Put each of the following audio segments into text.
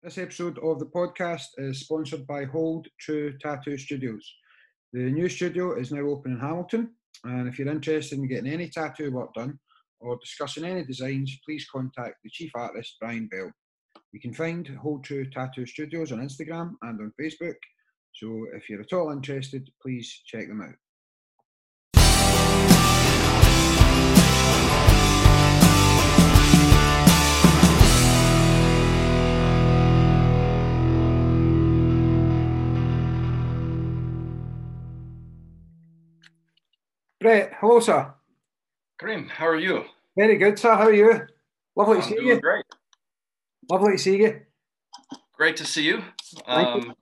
This episode of the podcast is sponsored by Hold True Tattoo Studios. The new studio is now open in Hamilton, and if you're interested in getting any tattoo work done or discussing any designs, please contact the chief artist, Brian Bell. You can find Hold True Tattoo Studios on Instagram and on Facebook, so if you're at all interested, please check them out. Brett, hello, sir. Kareem, how are you? Very good, sir. How are you? Lovely I'm to see you. Great. Lovely to see you. Great to see you. Thank you. Um,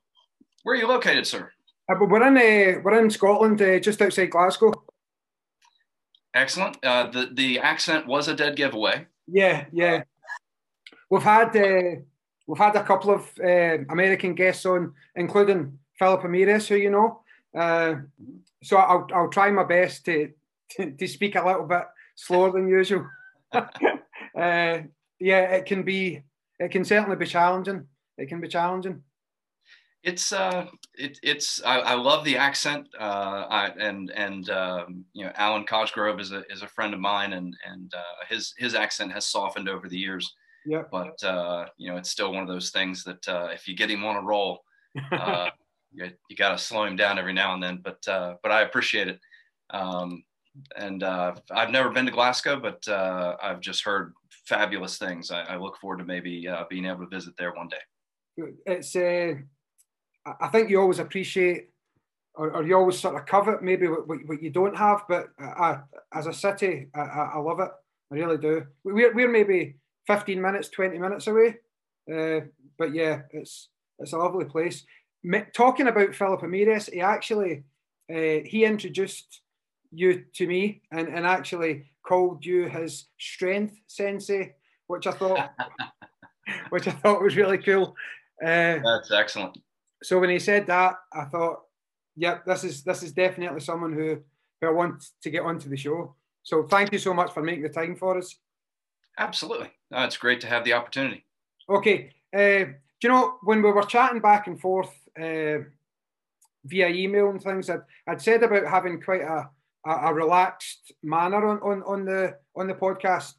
where are you located, sir? Uh, we're in uh, we're in Scotland, uh, just outside Glasgow. Excellent. Uh, the the accent was a dead giveaway. Yeah, yeah. We've had uh, we've had a couple of uh, American guests on, including Philip Ramirez, who you know. So I'll I'll try my best to to, to speak a little bit slower than usual. uh, yeah, it can be it can certainly be challenging. It can be challenging. It's uh, it, it's I, I love the accent. Uh, I, and and um, you know, Alwyn Cosgrove is a is a friend of mine, and and uh, his his accent has softened over the years. Yeah. But uh, you know, it's still one of those things that uh, if you get him on a roll, uh, you, you got to slow him down every now and then. But uh, but I appreciate it. Um, and uh, I've never been to Glasgow, but uh, I've just heard fabulous things. I, I look forward to maybe uh, being able to visit there one day. it's uh, I- think you always appreciate or, or you always sort of covet maybe what, what, you don't have but I, as a city I, I love it I really do we're, we're maybe 15 minutes 20 minutes away uh, but yeah it's it's a lovely place talking about Philip Ramirez he actually uh, he introduced you to me and, and actually called you his strength sensei which I thought which I thought was really cool uh, That's excellent. so when he said that, I thought, yep, this is this is definitely someone who, who I want to get onto the show. So thank you so much for making the time for us. Absolutely. No, it's great to have the opportunity. Okay, uh, do you know when we were chatting back and forth uh, via email and things, I'd, I'd said about having quite a, a, a relaxed manner on, on, on the on the podcast.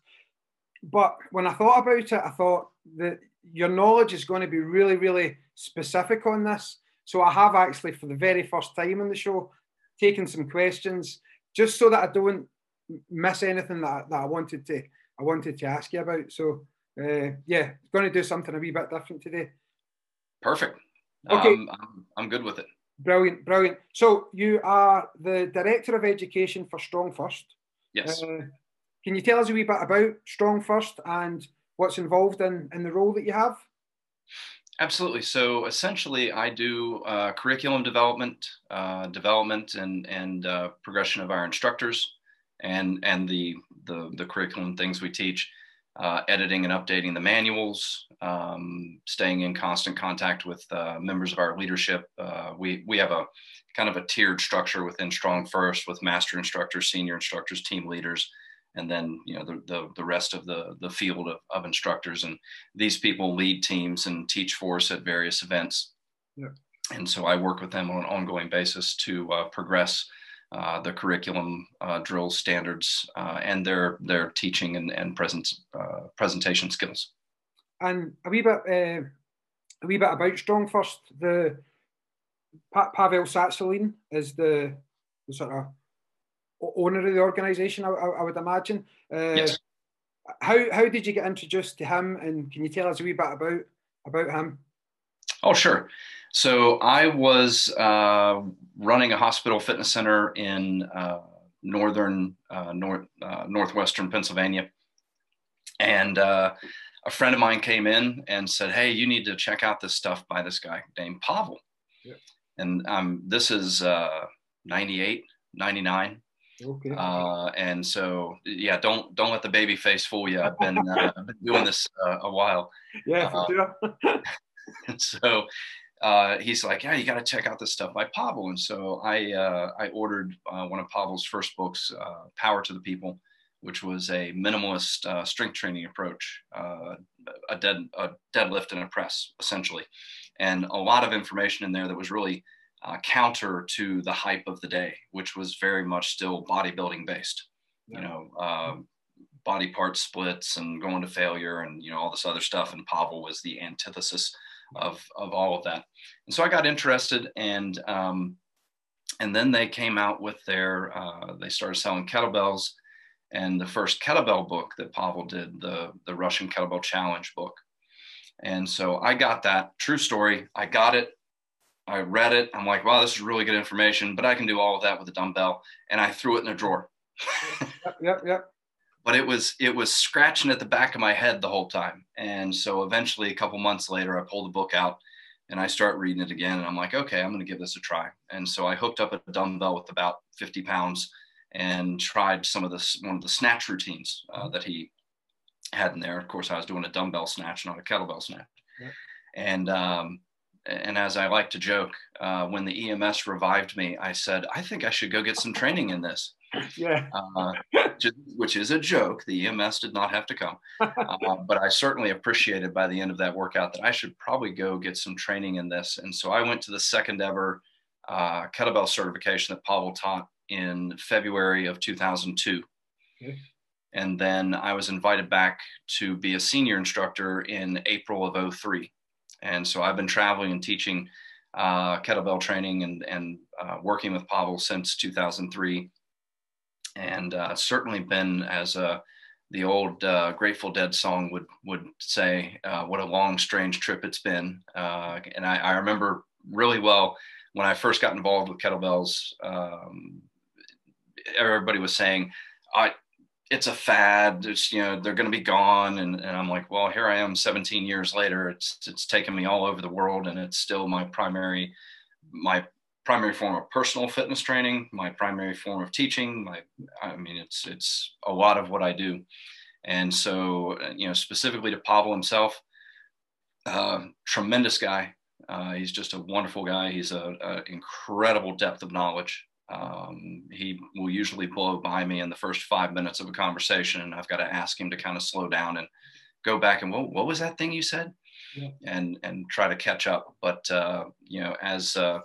But when I thought about it, I thought that your knowledge is going to be really, really specific on this. So I have actually, for the very first time in the show, taken some questions just so that I don't miss anything that I, that I wanted to I wanted to ask you about. So uh, yeah, going to do something a wee bit different today. Perfect. Okay. Um, I'm, I'm good with it. Brilliant, brilliant. So you are the director of education for StrongFirst. Yes. Uh, can you tell us a wee bit about StrongFirst and what's involved in, in the role that you have? Absolutely. So essentially, I do uh, curriculum development, uh, development, and and uh, progression of our instructors, and and the the, the curriculum things we teach, uh, editing and updating the manuals, um, staying in constant contact with uh, members of our leadership. Uh, we we have a kind of a tiered structure within StrongFirst with master instructors, senior instructors, team leaders, and then you know the the, the rest of the the field of, of instructors and these people lead teams and teach for us at various events Yeah. and so i work with them on an ongoing basis to uh, progress uh, the curriculum uh, drills standards uh, and their their teaching and, and present, uh, presentation skills And a wee bit, uh, a wee bit about StrongFirst. The pa- Pavel Tsatsouline is the, the sort of owner of the organisation. I, I, I would imagine. Yes How how did you get introduced to him, and can you tell us a wee bit about about him? Oh, sure. So I was uh, running a hospital fitness center in uh, northern, uh, north, uh, northwestern Pennsylvania, and uh, a friend of mine came in and said, "Hey, you need to check out this stuff by this guy named Pavel." Yeah. And um, this is uh, 98, 99. Okay. Uh, and so, yeah, don't don't let the baby face fool you. I've been, uh, I've been doing this uh, a while. yeah, sure. And so uh, he's like, yeah, you got to check out this stuff by Pavel. And so I uh, I ordered uh, one of Pavel's first books, uh, Power to the People, which was a minimalist uh, strength training approach, uh, a, dead, a deadlift and a press, essentially. And a lot of information in there that was really uh, counter to the hype of the day, which was very much still bodybuilding based. Yeah. You know, uh, body part splits and going to failure and you know all this other stuff. And Pavel was the antithesis of of all of that. And so I got interested, and um, and then they came out with their uh, they started selling kettlebells, and the first kettlebell book that Pavel did, the the Russian Kettlebell Challenge book. And so I got that true story. I got it I read it. I'm like, wow, this is really good information, but I can do all of that with a dumbbell. And I threw it in a drawer. yep, yep, yep. But it was it was scratching at the back of my head the whole time. And so eventually, a couple months later, I pulled the book out and I start reading it again. And I'm like, okay, I'm going to give this a try. And so I hooked up a dumbbell with about 50 pounds and tried some of this one of the snatch routines uh, that he had in there. Of course, I was doing a dumbbell snatch, not a kettlebell snatch. And um, and as I like to joke, uh, when the EMS revived me, I said, I think I should go get some training in this. Yeah. Uh, which is a joke. The EMS did not have to come. Uh, but I certainly appreciated by the end of that workout that I should probably go get some training in this. And so I went to the second ever uh, kettlebell certification that Pavel taught in February of 2002. Okay. And then I was invited back to be a senior instructor in April of 03. And so I've been traveling and teaching uh, kettlebell training and, and uh, working with Pavel since 2003. And uh, certainly been as a, the old uh, Grateful Dead song would, would say, uh, what a long, strange trip it's been. Uh, and I, I, remember really well when I first got involved with kettlebells, um, everybody was saying, I, it's a fad. It's, you know, they're going to be gone. And, and I'm like, well, here I am 17 years later. It's, it's taken me all over the world and it's still my primary, my primary form of personal fitness training, my primary form of teaching. My, I mean, it's, it's a lot of what I do. And so, you know, specifically to Pavel himself, uh, tremendous guy. Uh, he's just a wonderful guy. He's a, incredible depth of knowledge. Um, he will usually blow by me in the first five minutes of a conversation, and I've got to ask him to kind of slow down and go back and what, what was that thing you said, yeah. and and try to catch up. But uh, you know, as uh,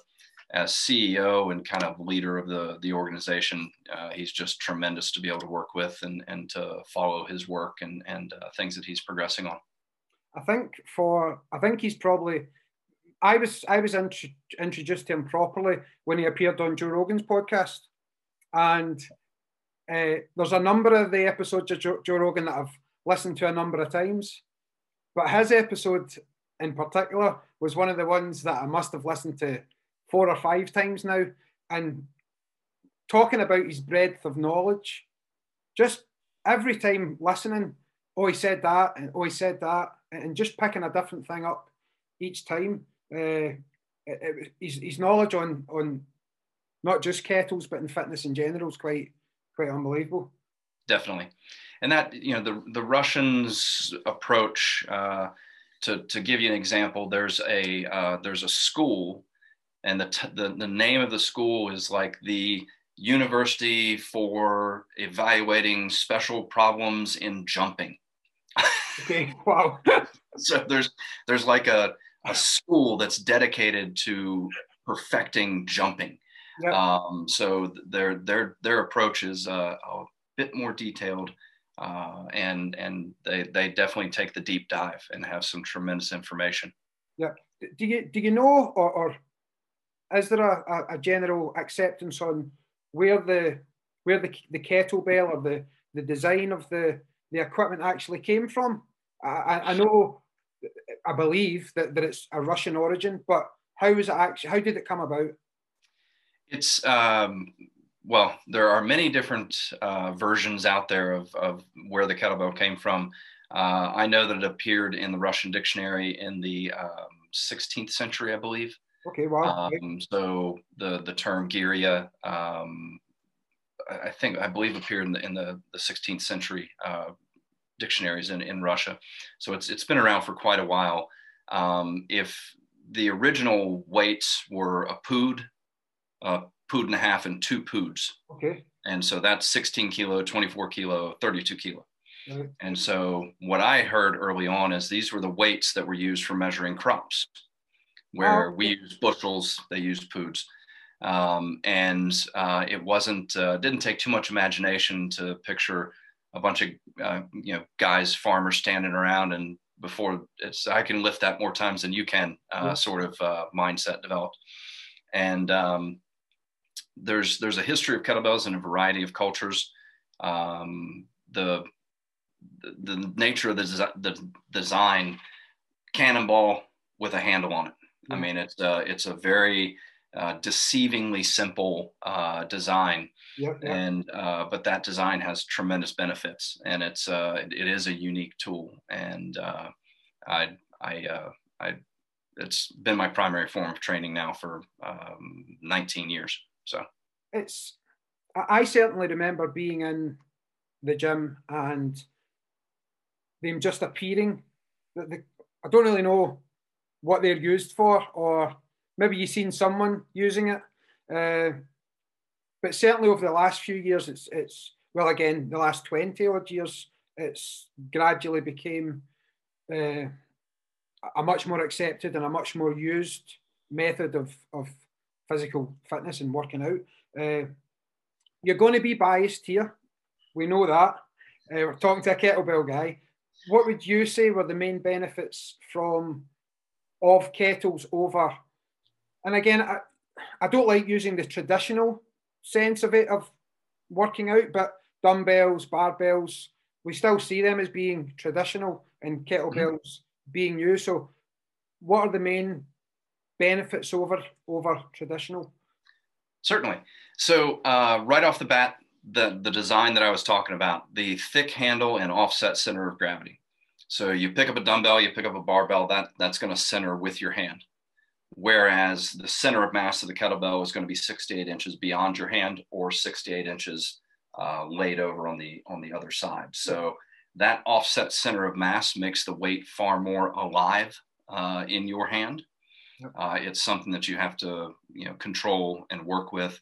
as CEO and kind of leader of the the organization, uh, he's just tremendous to be able to work with and and to follow his work and and uh, things that he's progressing on. I think for I think he's probably I was I was int- introduced to him properly when he appeared on Joe Rogan's podcast, and uh, there's a number of the episodes of Joe, Joe Rogan that I've listened to a number of times, but his episode in particular was one of the ones that I must have listened to four or five times now, and talking about his breadth of knowledge, just every time listening, oh he said that, and oh he said that, and just picking a different thing up each time uh, his, his knowledge on on not just kettles but in fitness in general is quite quite unbelievable. Definitely, and that you know the the Russians' approach. Uh, to to give you an example, there's a uh, there's a school, and the, t- the the name of the school is like the University for Evaluating Special Problems in Jumping. okay, wow. so there's there's like a a school that's dedicated to perfecting jumping. Yep. Um, so their their their approach is uh, a bit more detailed, uh, and and they they definitely take the deep dive and have some tremendous information. Yeah. Do you do you know or, or is there a, a, general acceptance on where the where the the kettlebell or the the design of the the equipment actually came from? I, I know I believe that, that it's a Russian origin, but how is it actually? How did it come about? It's um, well, there are many different uh, versions out there of, of where the kettlebell came from. Uh, I know that it appeared in the Russian dictionary in the um, 16th century, I believe. Okay, wow. Um, so the the term girya, um, I think I believe appeared in the in the, the 16th century uh, dictionaries in, in Russia. So it's, it's been around for quite a while. Um, if the original weights were a pood, a pood and a half, and two poods. Okay. And so that's 16 kilo, 24 kilo, 32 kilo. And so what I heard early on is these were the weights that were used for measuring crops, where oh. we use bushels, they used poods. Um, and uh, it wasn't uh, didn't take too much imagination to picture a bunch of uh, you know guys farmers standing around and before it's I can lift that more times than you can uh, sort of uh, mindset developed. And um, there's there's a history of kettlebells in a variety of cultures. Um, the, the, the nature of the, desi- the design cannonball with a handle on it. I mean, it's uh, it's a very uh, deceivingly simple uh, design, yep, yep. and uh, but that design has tremendous benefits, and it's uh, it is a unique tool, and uh, I I uh, I it's been my primary form of training now for um, 19 years. So it's I certainly remember being in the gym and them just appearing. The, I don't really know what they're used for, or maybe you've seen someone using it. Uh, but certainly over the last few years, it's it's well again the last twenty odd years, it's gradually became uh, a much more accepted and a much more used method of of physical fitness and working out. Uh, you're going to be biased here. We know that. Uh, we're talking to a kettlebell guy. What would you say were the main benefits from of kettles over? And again, I, I don't like using the traditional sense of it of working out, but dumbbells, barbells, we still see them as being traditional and kettlebells mm-hmm. being used. So, what are the main benefits over over traditional? Certainly. So uh, right off the bat, the the design that I was talking about, the thick handle and offset center of gravity. So you pick up a dumbbell, you pick up a barbell, that that's going to center with your hand. Whereas the center of mass of the kettlebell is going to be six to eight inches beyond your hand, or six to eight inches uh, laid over on the on the other side. So that offset center of mass makes the weight far more alive uh, in your hand. Uh, it's something that you have to you know control and work with.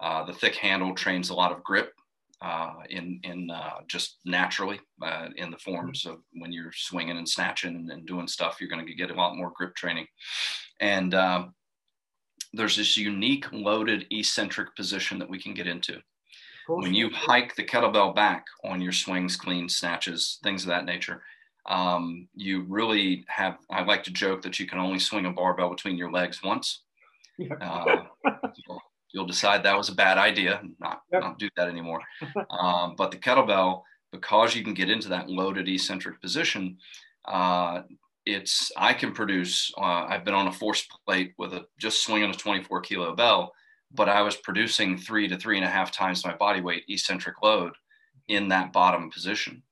Uh, the thick handle trains a lot of grip uh, in in uh, just naturally uh, in the forms of when you're swinging and snatching and, and doing stuff. You're going to get a lot more grip training, and um, there's this unique loaded eccentric position that we can get into. When you hike the kettlebell back on your swings, cleans, snatches, things of that nature, um, you really have, I like to joke that you can only swing a barbell between your legs once. Uh, you'll, decide that was a bad idea, not, yep. not do that anymore. Um, but the kettlebell, because you can get into that loaded eccentric position, uh, it's I can produce. Uh, I've been on a force plate with a just swinging a 24 kilo bell, but I was producing three to three and a half times my body weight eccentric load in that bottom position.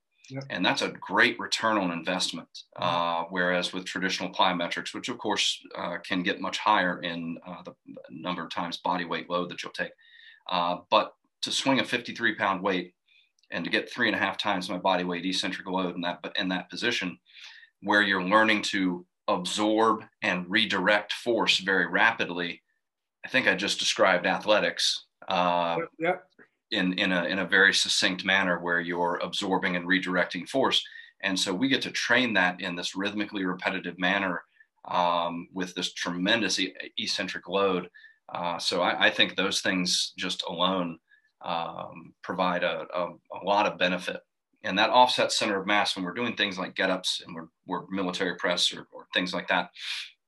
And that's a great return on investment. Mm-hmm. Uh, whereas with traditional plyometrics, which of course uh, can get much higher in uh, the number of times body weight load that you'll take. Uh, but to swing a 53 pound weight and to get three and a half times my body weight eccentric load in that, in that position, where you're learning to absorb and redirect force very rapidly. I think I just described athletics. Uh, yep in, in, a, in a very succinct manner where you're absorbing and redirecting force. And so we get to train that in this rhythmically repetitive manner um, with this tremendous e- eccentric load. Uh, so I, I, think those things just alone um, provide a, a, a, lot of benefit. And that offset center of mass, when we're doing things like get ups and we're, we're military press or, or things like that,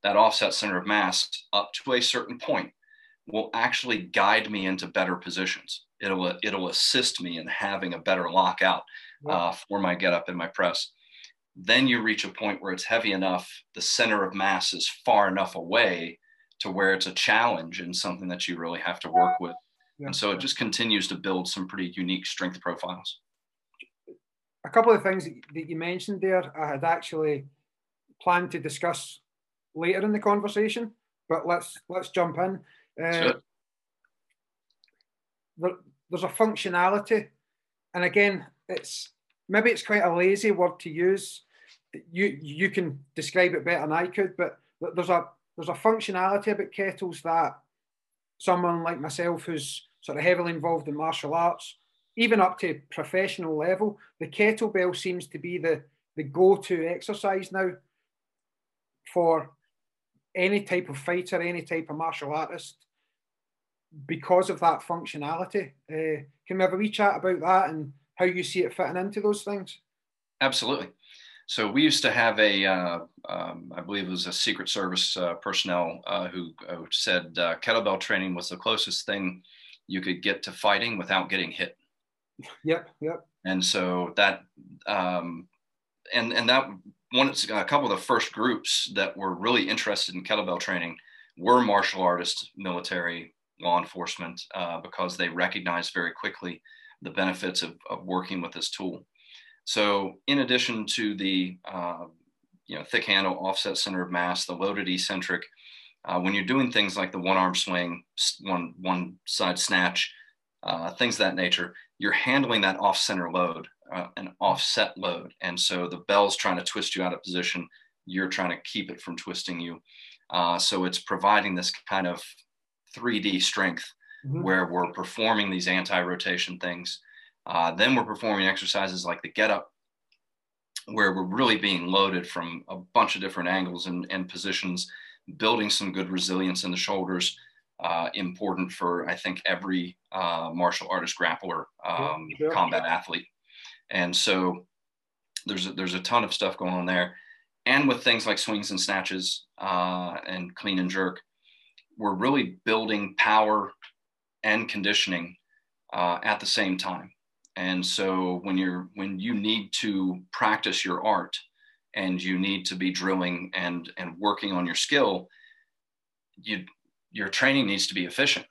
that offset center of mass up to a certain point will actually guide me into better positions it'll it'll assist me in having a better lockout uh, for my get up and my press. Then you reach a point where it's heavy enough, the center of mass is far enough away to where it's a challenge and something that you really have to work with. Yeah. And so it just continues to build some pretty unique strength profiles. A couple of things that you mentioned there, I had actually planned to discuss later in the conversation, but let's let's jump in. Uh, there's a functionality, and again, it's maybe it's quite a lazy word to use. You you can describe it better than I could, but there's a there's a functionality about kettles that someone like myself who's sort of heavily involved in martial arts, even up to professional level, the kettlebell seems to be the, the go-to exercise now for any type of fighter, any type of martial artist, because of that functionality. Uh, can we have a wee chat about that and how you see it fitting into those things? Absolutely. So we used to have a, uh, um, I believe it was a Secret Service uh, personnel uh, who, who, said uh, kettlebell training was the closest thing you could get to fighting without getting hit. Yep, yep. And so that, um, and and that one, a couple of the first groups that were really interested in kettlebell training were martial artists, military, law enforcement, uh, because they recognize very quickly the benefits of, of working with this tool. So in addition to the uh, you know thick handle offset center of mass, the loaded eccentric, uh, when you're doing things like the one arm swing, one one side snatch, uh, things of that nature, you're handling that off center load, uh, an offset load, and so the bell's trying to twist you out of position. You're trying to keep it from twisting you. Uh, so it's providing this kind of 3D strength mm-hmm. where we're performing these anti-rotation things uh, then we're performing exercises like the get up, where we're really being loaded from a bunch of different angles and, and positions, building some good resilience in the shoulders. Uh, important for, I think, every uh, martial artist, grappler, um, yeah, combat athlete. And so there's a, there's a ton of stuff going on there. And with things like swings and snatches uh, and clean and jerk, we're really building power and conditioning uh, at the same time. And so when you're when you need to practice your art and you need to be drilling and and working on your skill you your training needs to be efficient.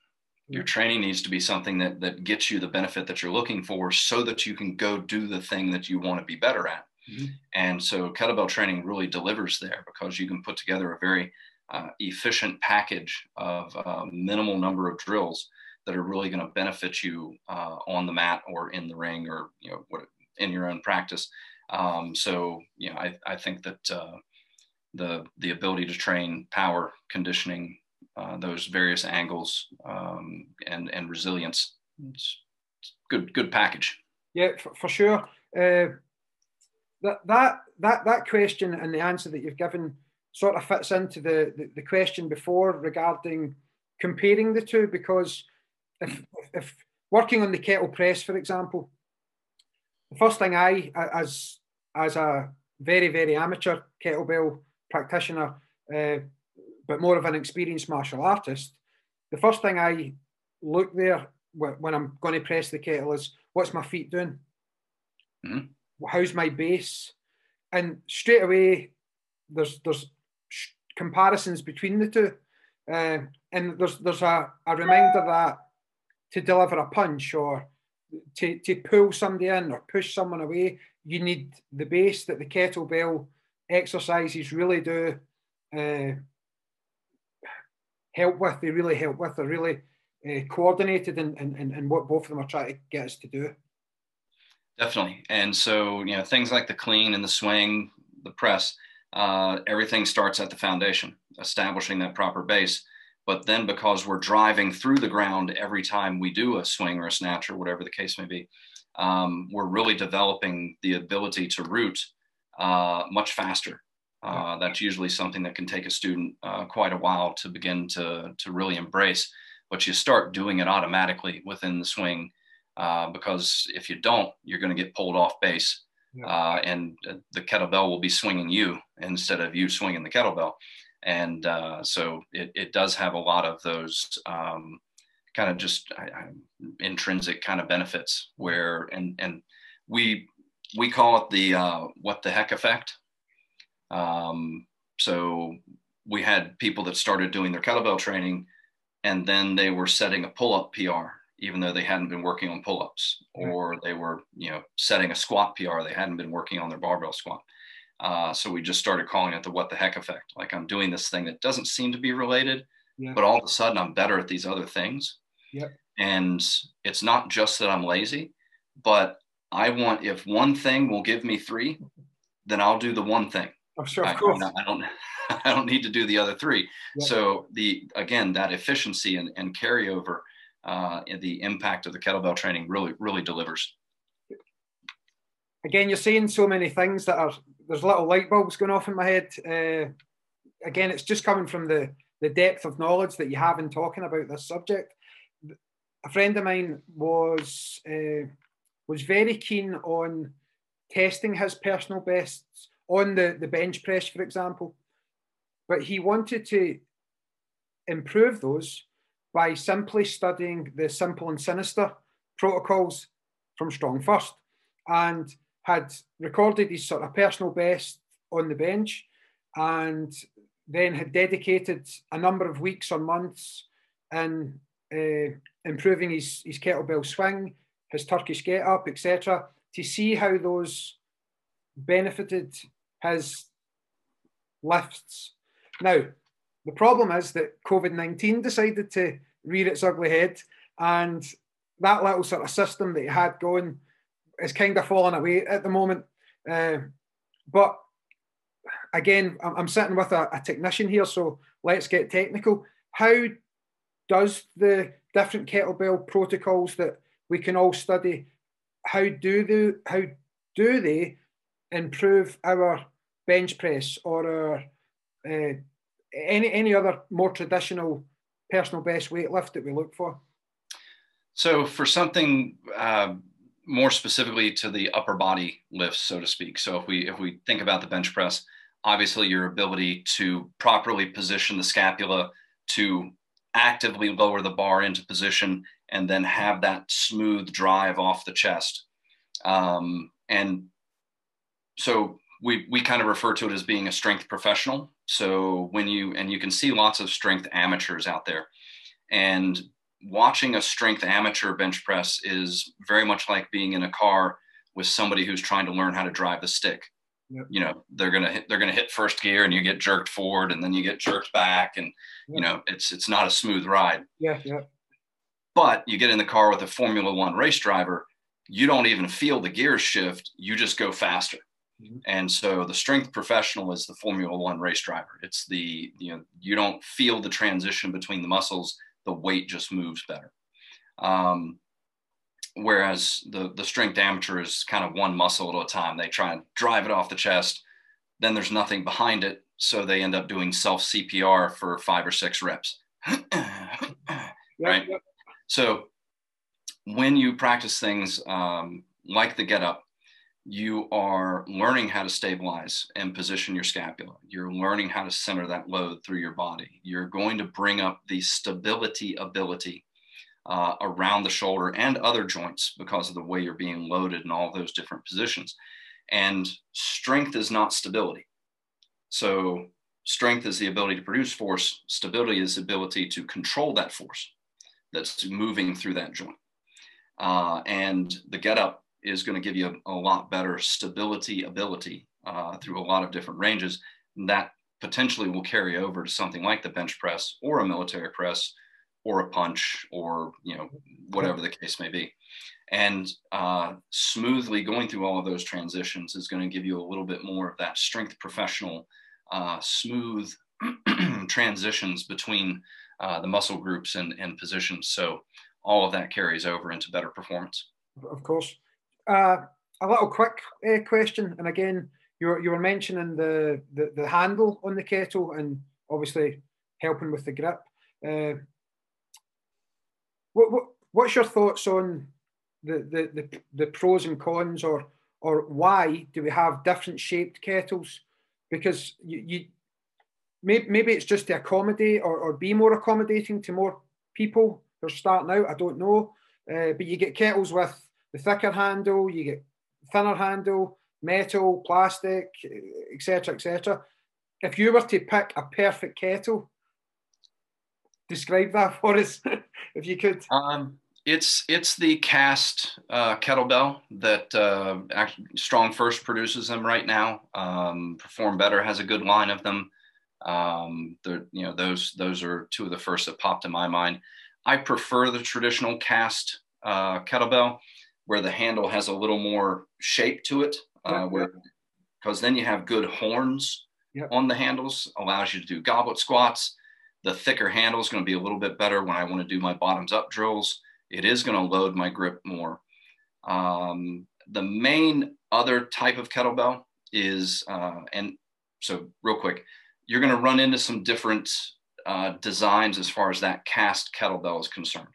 Your training needs to be something that that gets you the benefit that you're looking for so that you can go do the thing that you want to be better at. Mm-hmm. and so kettlebell training really delivers there because you can put together a very uh, efficient package of uh, minimal number of drills that are really going to benefit you uh, on the mat or in the ring or you know what in your own practice. Um, so you know, I, I think that uh, the the ability to train power, conditioning, uh, those various angles, um, and and resilience, it's, it's good good package. Yeah, for, for sure. Uh, that that that that question and the answer that you've given sort of fits into the, the, the question before regarding comparing the two because if, if working on the kettle press, for example, the first thing I, as as a very very amateur kettlebell practitioner, uh, but more of an experienced martial artist, the first thing I look there when I'm going to press the kettle is what's my feet doing? Mm-hmm. How's my base? And straight away, there's there's comparisons between the two, uh, and there's there's a, a reminder that to deliver a punch or to, to pull somebody in or push someone away, you need the base that the kettlebell exercises really do uh, help with. They really help with. They're really uh, coordinated in, in, in what both of them are trying to get us to do. Definitely. And so, you know, things like the clean and the swing, the press, uh, everything starts at the foundation, establishing that proper base. But then because we're driving through the ground every time we do a swing or a snatch or whatever the case may be, um, we're really developing the ability to root uh, much faster. Uh, that's usually something that can take a student uh, quite a while to begin to, to really embrace. But you start doing it automatically within the swing uh, because if you don't, you're going to get pulled off base. Uh, and the kettlebell will be swinging you instead of you swinging the kettlebell. And uh, so it, it does have a lot of those um, kind of just intrinsic kind of benefits where and and we we call it the uh, what the heck effect. Um, so we had people that started doing their kettlebell training and then they were setting a pull-up pr even though they hadn't been working on pull-ups or they were you know setting a squat pr they hadn't been working on their barbell squat uh, so we just started calling it the what the heck effect. Like I'm doing this thing that doesn't seem to be related, yeah. but all of a sudden I'm better at these other things. Yep. And it's not just that I'm lazy, but I want if one thing will give me three, then I'll do the one thing. Oh, sure, of I, course. I don't I don't need to do the other three. Yep. So the again that efficiency and, and carryover uh, the impact of the kettlebell training really, really delivers. Again, you're saying so many things that are there's little light bulbs going off in my head. Uh, again, it's just coming from the the depth of knowledge that you have in talking about this subject. A friend of mine was uh, was very keen on testing his personal bests on the, the bench press, for example, but he wanted to improve those by simply studying the simple and sinister protocols from StrongFirst and had recorded his sort of personal best on the bench and then had dedicated a number of weeks or months in uh, improving his, his kettlebell swing, his Turkish get up, etc., to see how those benefited his lifts. Now, the problem is that COVID 19 decided to rear its ugly head, and that little sort of system that he had going is kind of falling away at the moment. Uh, but again, I'm, sitting with a, a, technician here, so let's get technical. How does the different kettlebell protocols that we can all study, how do they, how do they improve our bench press or our uh, any any other more traditional personal best weight lift that we look for? So for something uh, more specifically to the upper body lifts, so to speak. So if we if we think about the bench press, obviously your ability to properly position the scapula to actively lower the bar into position and then have that smooth drive off the chest. Um, and so we, we kind of refer to it as being a strength professional. So when you, and you can see lots of strength amateurs out there and watching a strength amateur bench press is very much like being in a car with somebody who's trying to learn how to drive the stick. Yep. You know, they're gonna hit, they're gonna hit first gear, and you get jerked forward, and then you get jerked back, and yep. you know, it's it's not a smooth ride. Yeah, yeah. But you get in the car with a Formula One race driver, you don't even feel the gears shift; you just go faster. Mm-hmm. And so the strength professional is the Formula One race driver. It's the, you know, you don't feel the transition between the muscles, the weight just moves better. Um, whereas the, the strength amateur is kind of one muscle at a time. They try and drive it off the chest, then there's nothing behind it. So they end up doing self CPR for five or six reps. right. So when you practice things um, like the get up, you are learning how to stabilize and position your scapula. You're learning how to center that load through your body. You're going to bring up the stability ability uh, around the shoulder and other joints because of the way you're being loaded in all those different positions. And strength is not stability. So, strength is the ability to produce force, stability is the ability to control that force that's moving through that joint. Uh, and the get up is going to give you a, a lot better stability ability uh, through a lot of different ranges. And that potentially will carry over to something like the bench press or a military press or a punch or you know whatever the case may be. And uh, smoothly going through all of those transitions is going to give you a little bit more of that strength professional uh, smooth transitions between uh, the muscle groups and, and positions. So all of that carries over into better performance. Of course uh, a little quick uh, question, and again, you were, you were mentioning the, the, the handle on the kettle and obviously helping with the grip. Uh, what, what what's your thoughts on the, the, the, the pros and cons, or or why do we have different shaped kettles? Because you, you maybe, maybe it's just to accommodate or, or be more accommodating to more people who are starting out. I don't know, uh, but you get kettles with the thicker handle, you get thinner handle, metal, plastic, etc., etc. If you were to pick a perfect kettle, describe that for us, if you could. Um, it's it's the cast uh, kettlebell that uh, StrongFirst produces them right now. Um, Perform Better has a good line of them. Um, you know those those are two of the first that popped in my mind. I prefer the traditional cast uh, kettlebell where the handle has a little more shape to it, uh, where because then you have good horns yep. on the handles, allows you to do goblet squats. the thicker handle is going to be a little bit better when I want to do my bottoms up drills. It is going to load my grip more. Um, the main other type of kettlebell is, uh, and so real quick, you're going to run into some different uh, designs as far as that cast kettlebell is concerned.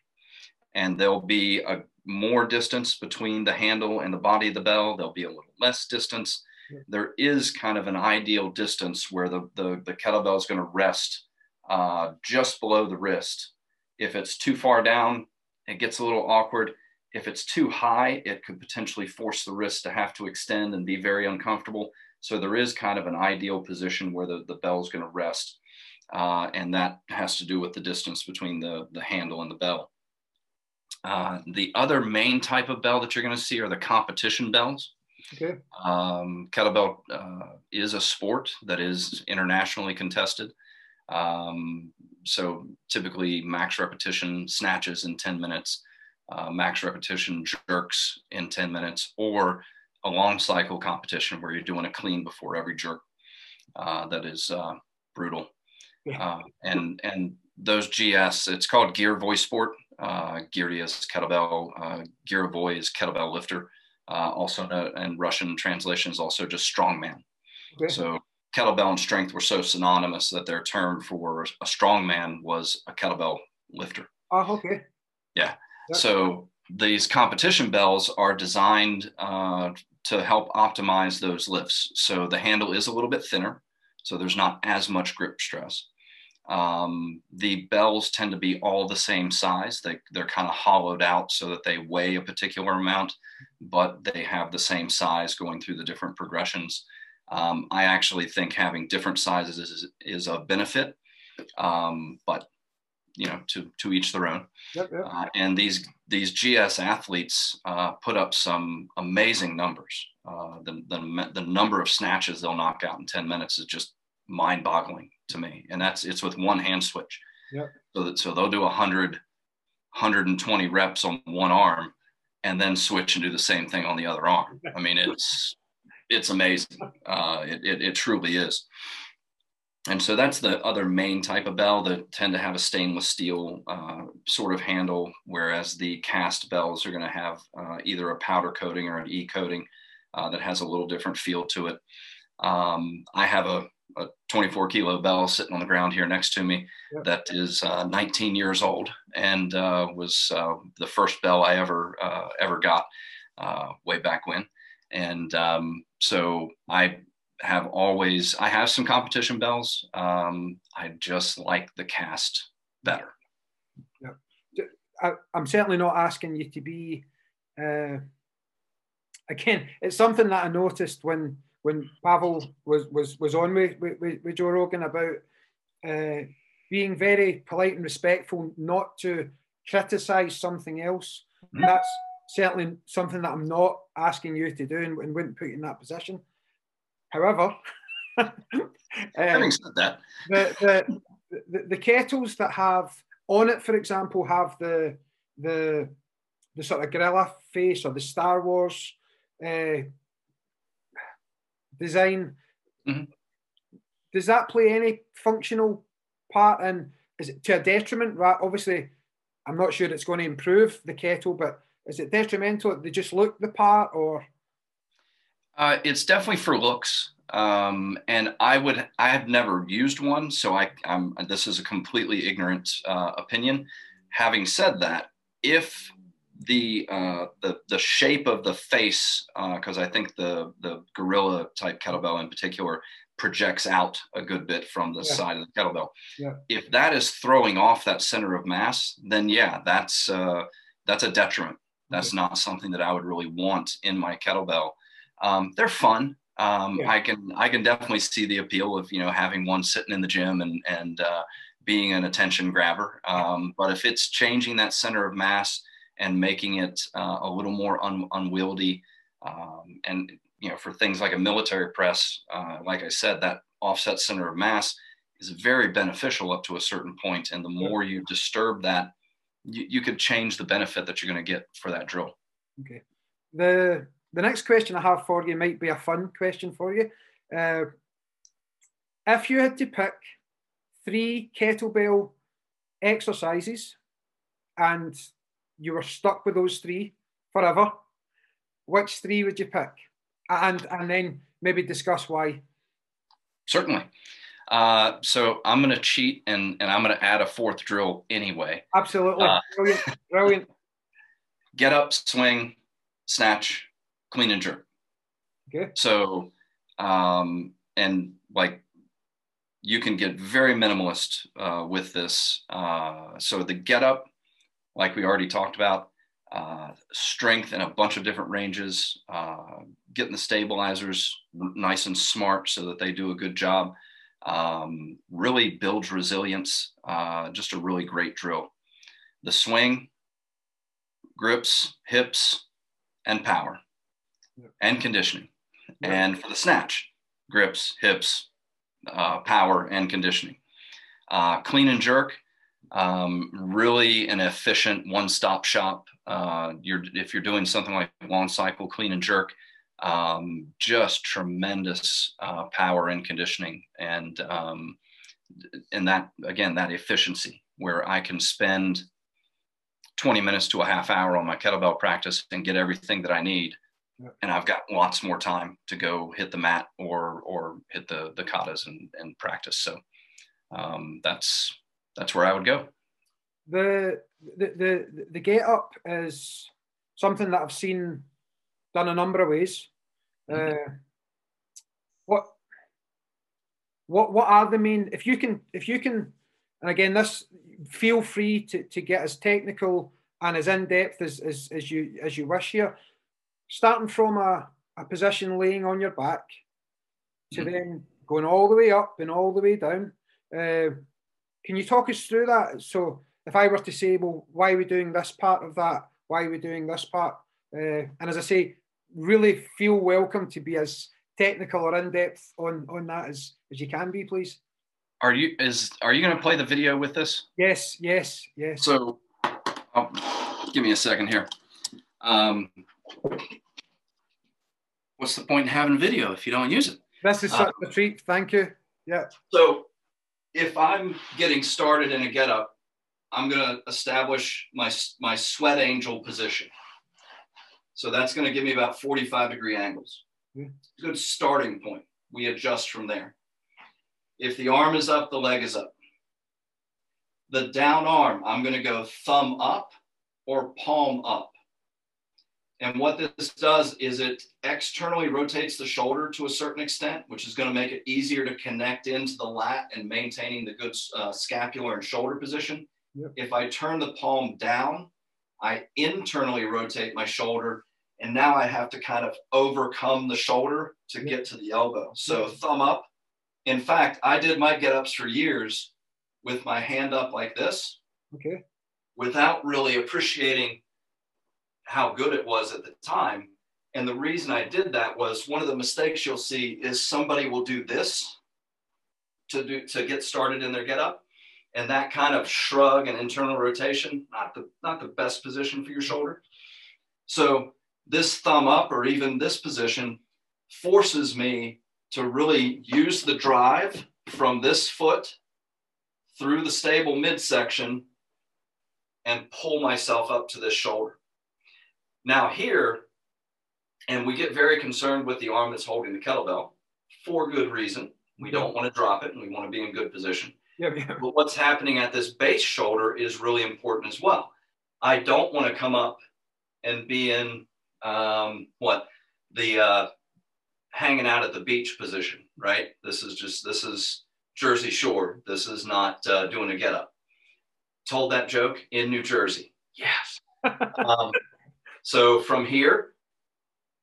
And there'll be a more distance between the handle and the body of the bell. There'll be a little less distance. There is kind of an ideal distance where the, the, the kettlebell is going to rest uh, just below the wrist. If it's too far down, it gets a little awkward. If it's too high, it could potentially force the wrist to have to extend and be very uncomfortable. So there is kind of an ideal position where the, the bell is going to rest. Uh, and that has to do with the distance between the, the handle and the bell. Uh, the other main type of bell that you're going to see are the competition bells. Okay. Um, kettlebell uh, is a sport that is internationally contested. Um, so typically max repetition snatches in 10 minutes, uh, max repetition jerks in 10 minutes, or a long cycle competition where you're doing a clean before every jerk. Uh, that is uh, brutal. Uh, and and those GS, it's called Girevoy Sport. Uh, Giri is kettlebell, uh, Girevoy is kettlebell lifter. Uh, also, and Russian translation is also just strongman. Okay. So kettlebell and strength were so synonymous that their term for a strongman was a kettlebell lifter. Oh, okay. Yeah. So these competition bells are designed uh, to help optimize those lifts. So the handle is a little bit thinner, so there's not as much grip stress. Um, the bells tend to be all the same size. They, they're kind of hollowed out so that they weigh a particular amount, but they have the same size going through the different progressions. Um, I actually think having different sizes is, is a benefit, um, but you know, to to each their own. Yep, yep. Uh, and these these GS athletes uh, put up some amazing numbers. Uh, the, the the number of snatches they'll knock out in ten minutes is just mind-boggling to me, and that's it's with one hand switch. Yep. So that so they'll do 100, 120 reps on one arm, and then switch and do the same thing on the other arm. I mean, it's it's amazing. Uh, it, it, it truly is. And so that's the other main type of bell that tend to have a stainless steel uh, sort of handle, whereas the cast bells are going to have uh, either a powder coating or an e coating uh, that has a little different feel to it. Um, I have a, a, 24 kilo bell sitting on the ground here next to me yep. that is uh, 19 years old and uh, was uh, the first bell I ever ever got way back when. And um, so I have always I have some competition bells. Um, I just like the cast better. Yeah, I, am certainly not asking you to be. Uh, again, it's something that I noticed when when Pavel was was was on with with, with Joe Rogan about uh, being very polite and respectful, not to criticize something else. Mm-hmm. That's certainly something that I'm not asking you to do and, and wouldn't put you in that position. However, um, having said that, the, the, the, the kettles that have on it, for example, have the the the sort of gorilla face or the Star Wars uh, design. Mm-hmm. Does that play any functional part in? Is it to a detriment? Right, obviously, I'm not sure it's going to improve the kettle, but is it detrimental? They just look the part, or uh, it's definitely for looks. Um, and I would, I have never used one, so I, I'm, this is a completely ignorant uh, opinion. Having said that, if the uh, the the shape of the face, because uh, I think the the gorilla type kettlebell in particular projects out a good bit from the yeah. side of the kettlebell. Yeah. If that is throwing off that center of mass, then yeah, that's uh, that's a detriment. That's okay. not something that I would really want in my kettlebell um, they're fun. Um, yeah. I can I can definitely see the appeal of you know having one sitting in the gym and and uh, being an attention grabber. Um, but if it's changing that center of mass and making it uh, a little more un- unwieldy, um, and you know for things like a military press, uh, like I said, that offset center of mass is very beneficial up to a certain point. and the more you disturb that, you, you could change the benefit that you're going to get for that drill. Okay. The the next question I have for you might be a fun question for you. Uh, if you had to pick three kettlebell exercises and you were stuck with those three forever, which three would you pick? And and then maybe discuss why. Certainly. Uh, so I'm going to cheat and, and I'm going to add a fourth drill anyway. Absolutely. Uh, brilliant. Brilliant. Get up, swing, snatch, clean and jerk. Okay. So, um, and like you can get very minimalist uh, with this. Uh, so the get up, like we already talked about, uh, strength in a bunch of different ranges, uh, getting the stabilizers nice and smart so that they do a good job. Um, really builds resilience. Uh, just a really great drill. The swing, grips, hips, and power, yep. and conditioning. Yep. And for the snatch, grips, hips, uh, power, and conditioning. Uh, clean and jerk, um, really an efficient one-stop shop. Uh, you're, if you're doing something like long cycle, clean and jerk, um, just tremendous uh, power and conditioning, and um, and that again that efficiency where I can spend 20 minutes to a half hour on my kettlebell practice and get everything that I need. And I've got lots more time to go hit the mat or or hit the the katas and, and practice. So um, that's that's where I would go. The the the the get up is something that I've seen done a number of ways. Mm-hmm. Uh, what what what are the main? If you can if you can, and again, this feel free to, to get as technical and as in depth as, as, as you as you wish here. Starting from a, a position laying on your back to mm-hmm. then going all the way up and all the way down. Uh, can you talk us through that? So if I were to say, well, why are we doing this part of that? Why are we doing this part? Uh, and as I say, really feel welcome to be as technical or in depth on on that as as you can be, please are you is are you going to play the video with this? Yes, yes, yes. So, oh, give me a second here. Um, what's the point in having video if you don't use it? This is such uh, a treat. Thank you. Yeah. So, if I'm getting started in a get up, I'm going to establish my my sweat angel position. So that's going to give me about 45 degree angles. Mm. Good starting point. We adjust from there. If the arm is up, the leg is up. The down arm, I'm going to go thumb up or palm up. And what this does is it externally rotates the shoulder to a certain extent, which is going to make it easier to connect into the lat and maintaining the good uh, scapular and shoulder position. Yep. If I turn the palm down, I internally rotate my shoulder, and now I have to kind of overcome the shoulder to yep. get to the elbow. So yep. thumb up, in fact, I did my get ups for years with my hand up like this. Okay. Without really appreciating how good it was at the time. And the reason I did that was one of the mistakes you'll see is somebody will do this to do to get started in their get up. And that kind of shrug and internal rotation, not the not the best position for your shoulder. So this thumb up or even this position forces me to really use the drive from this foot through the stable midsection and pull myself up to this shoulder. Now here, and we get very concerned with the arm that's holding the kettlebell for good reason. We don't want to drop it and we want to be in good position. Yeah, yeah. But what's happening at this base shoulder is really important as well. I don't want to come up and be in um, what the uh, hanging out at the beach position, right? This is just, this is Jersey Shore. This is not uh, doing a get up. Told that joke in New Jersey. Yes. um, so from here,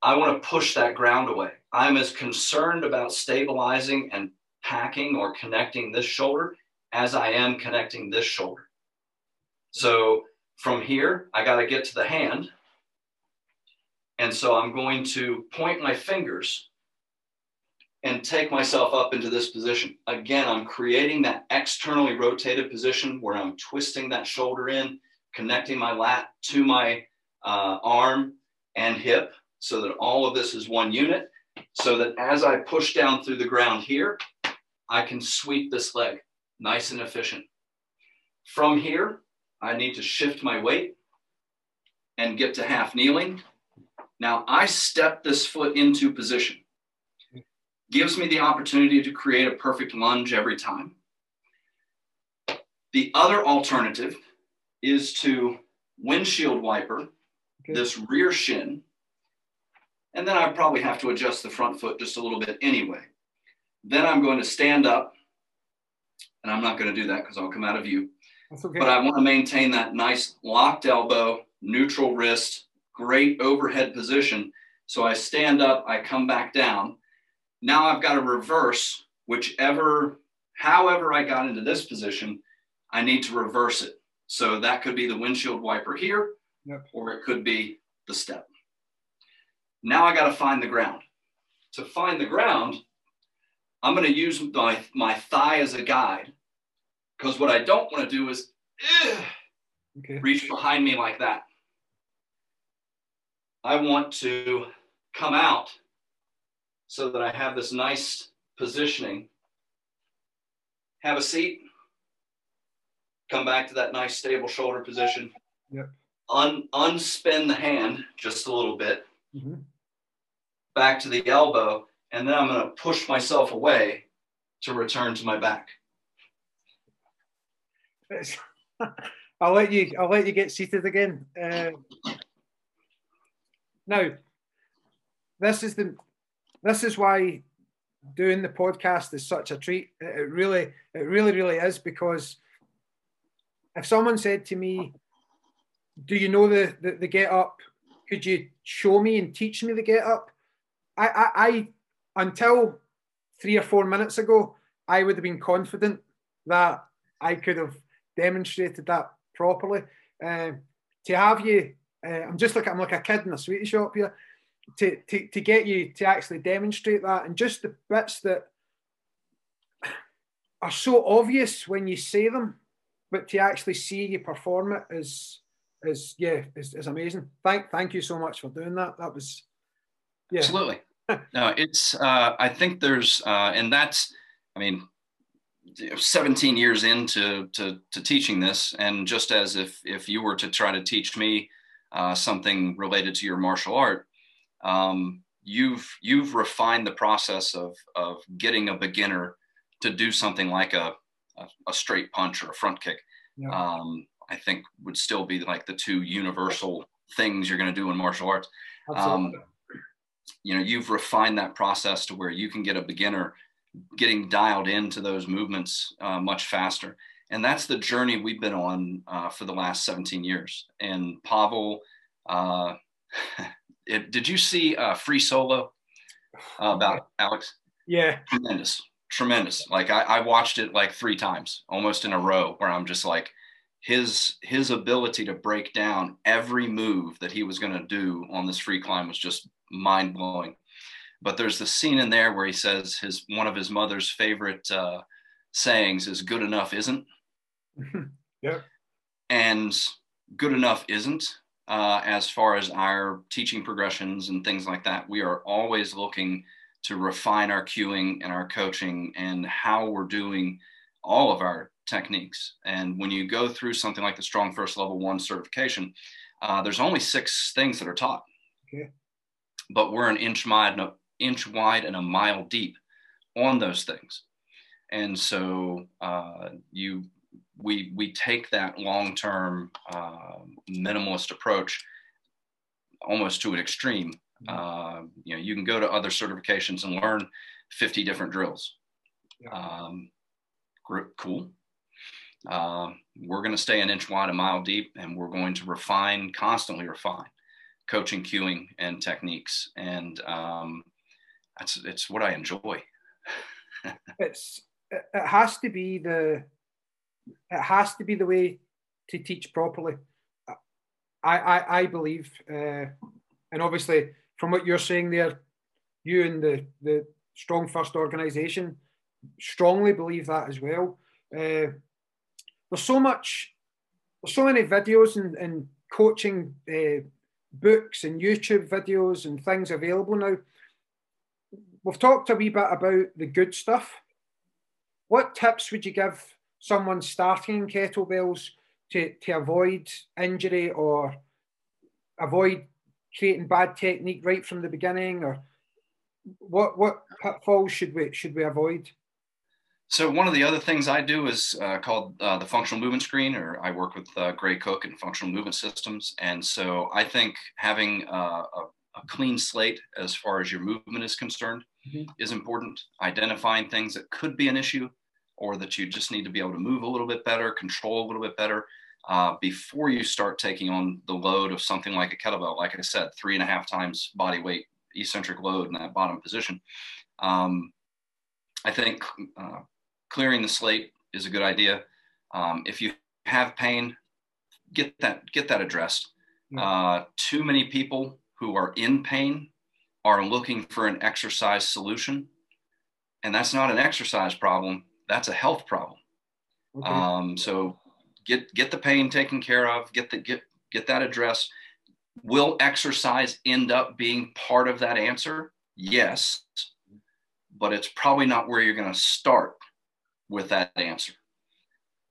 I want to push that ground away. I'm as concerned about stabilizing and packing or connecting this shoulder as I am connecting this shoulder. So from here, I got to get to the hand. And so I'm going to point my fingers and take myself up into this position. Again, I'm creating that externally rotated position where I'm twisting that shoulder in, connecting my lat to my uh, arm and hip so that all of this is one unit. So that as I push down through the ground here, I can sweep this leg nice and efficient. From here, I need to shift my weight and get to half kneeling. Now I step this foot into position. Gives me the opportunity to create a perfect lunge every time. The other alternative is to windshield wiper okay. this rear shin. And then I probably have to adjust the front foot just a little bit anyway. Then I'm going to stand up, and I'm not going to do that because I'll come out of view. Okay. But I want to maintain that nice locked elbow, neutral wrist, great overhead position. So I stand up, I come back down. Now I've got to reverse whichever, however I got into this position, I need to reverse it. So that could be the windshield wiper here, yep. or it could be the step. Now I got to find the ground. To find the ground, I'm going to use my, my thigh as a guide because what I don't want to do is okay. reach behind me like that. I want to come out so that I have this nice positioning. Have a seat. Come back to that nice stable shoulder position. Yep. Un, unspin the hand just a little bit. Mm-hmm. Back to the elbow. And then I'm going to push myself away to return to my back. I'll let you. I'll let you get seated again. Uh, now, this is the. This is why doing the podcast is such a treat. It really, it really, really is because if someone said to me, "Do you know the the, the get up? Could you show me and teach me the get up?" I, I, I until three or four minutes ago, I would have been confident that I could have demonstrated that properly. Uh, to have you, uh, I'm just like I'm like a kid in a sweetie shop here. To, to, to get you to actually demonstrate that and just the bits that are so obvious when you say them, but to actually see you perform it is is yeah it's, is amazing. Thank thank you so much for doing that. That was yeah. Absolutely. no, it's uh, I think there's uh, and that's I mean 17 years into to, to teaching this, and just as if if you were to try to teach me uh, something related to your martial art, um, you've you've refined the process of of getting a beginner to do something like a a, a straight punch or a front kick. Yeah. Um, I think would still be like the two universal things you're going to do in martial arts. Um, you know, you've refined that process to where you can get a beginner getting dialed into those movements uh, much faster. And that's the journey we've been on uh, for the last 17 years. And Pavel, uh, it, did you see uh, Free Solo uh, about Alex? Yeah. Tremendous. Tremendous. Like I, I watched it like three times, almost in a row, where I'm just like, his his ability to break down every move that he was going to do on this free climb was just mind blowing. But there's the scene in there where he says his one of his mother's favorite uh, sayings is "good enough isn't." yeah. And good enough isn't uh, as far as our teaching progressions and things like that. We are always looking to refine our cueing and our coaching and how we're doing all of our techniques. And when you go through something like the StrongFirst Level One certification, uh, there's only six things that are taught. Okay. But we're an inch wide, an inch wide and a mile deep on those things. And so uh, you, we, we take that long-term uh, minimalist approach almost to an extreme. Mm-hmm. Uh, you know, you can go to other certifications and learn 50 different drills. Yeah. Um, cool. Uh, we're going to stay an inch wide, a mile deep, and we're going to refine, constantly refine coaching, cueing, and techniques. And um, that's it's what I enjoy. it's it has to be the it has to be the way to teach properly. I I, I believe, uh, and obviously from what you're saying there, you and the the StrongFirst organization strongly believe that as well. Uh, there's so much, there's so many videos and, and coaching uh, books and YouTube videos and things available now we've talked a wee bit about the good stuff. What tips would you give someone starting kettlebells to, to avoid injury or avoid creating bad technique right from the beginning or what what pitfalls should we should we avoid so one of the other things I do is uh, called uh, the functional movement screen, or I work with uh, Gray Cook and functional movement systems. And so I think having uh, a, a, clean slate as far as your movement is concerned mm-hmm. is important. Identifying things that could be an issue, or that you just need to be able to move a little bit better, control a little bit better, uh, before you start taking on the load of something like a kettlebell. Like I said, three and a half times body weight eccentric load in that bottom position. Um, I think uh, clearing the slate is a good idea. Um, if you have pain, get that get that addressed. Uh, too many people who are in pain are looking for an exercise solution, and that's not an exercise problem. That's a health problem. Okay. Um, so get get the pain taken care of. Get the get get that addressed. Will exercise end up being part of that answer? Yes, but it's probably not where you're going to start with that answer.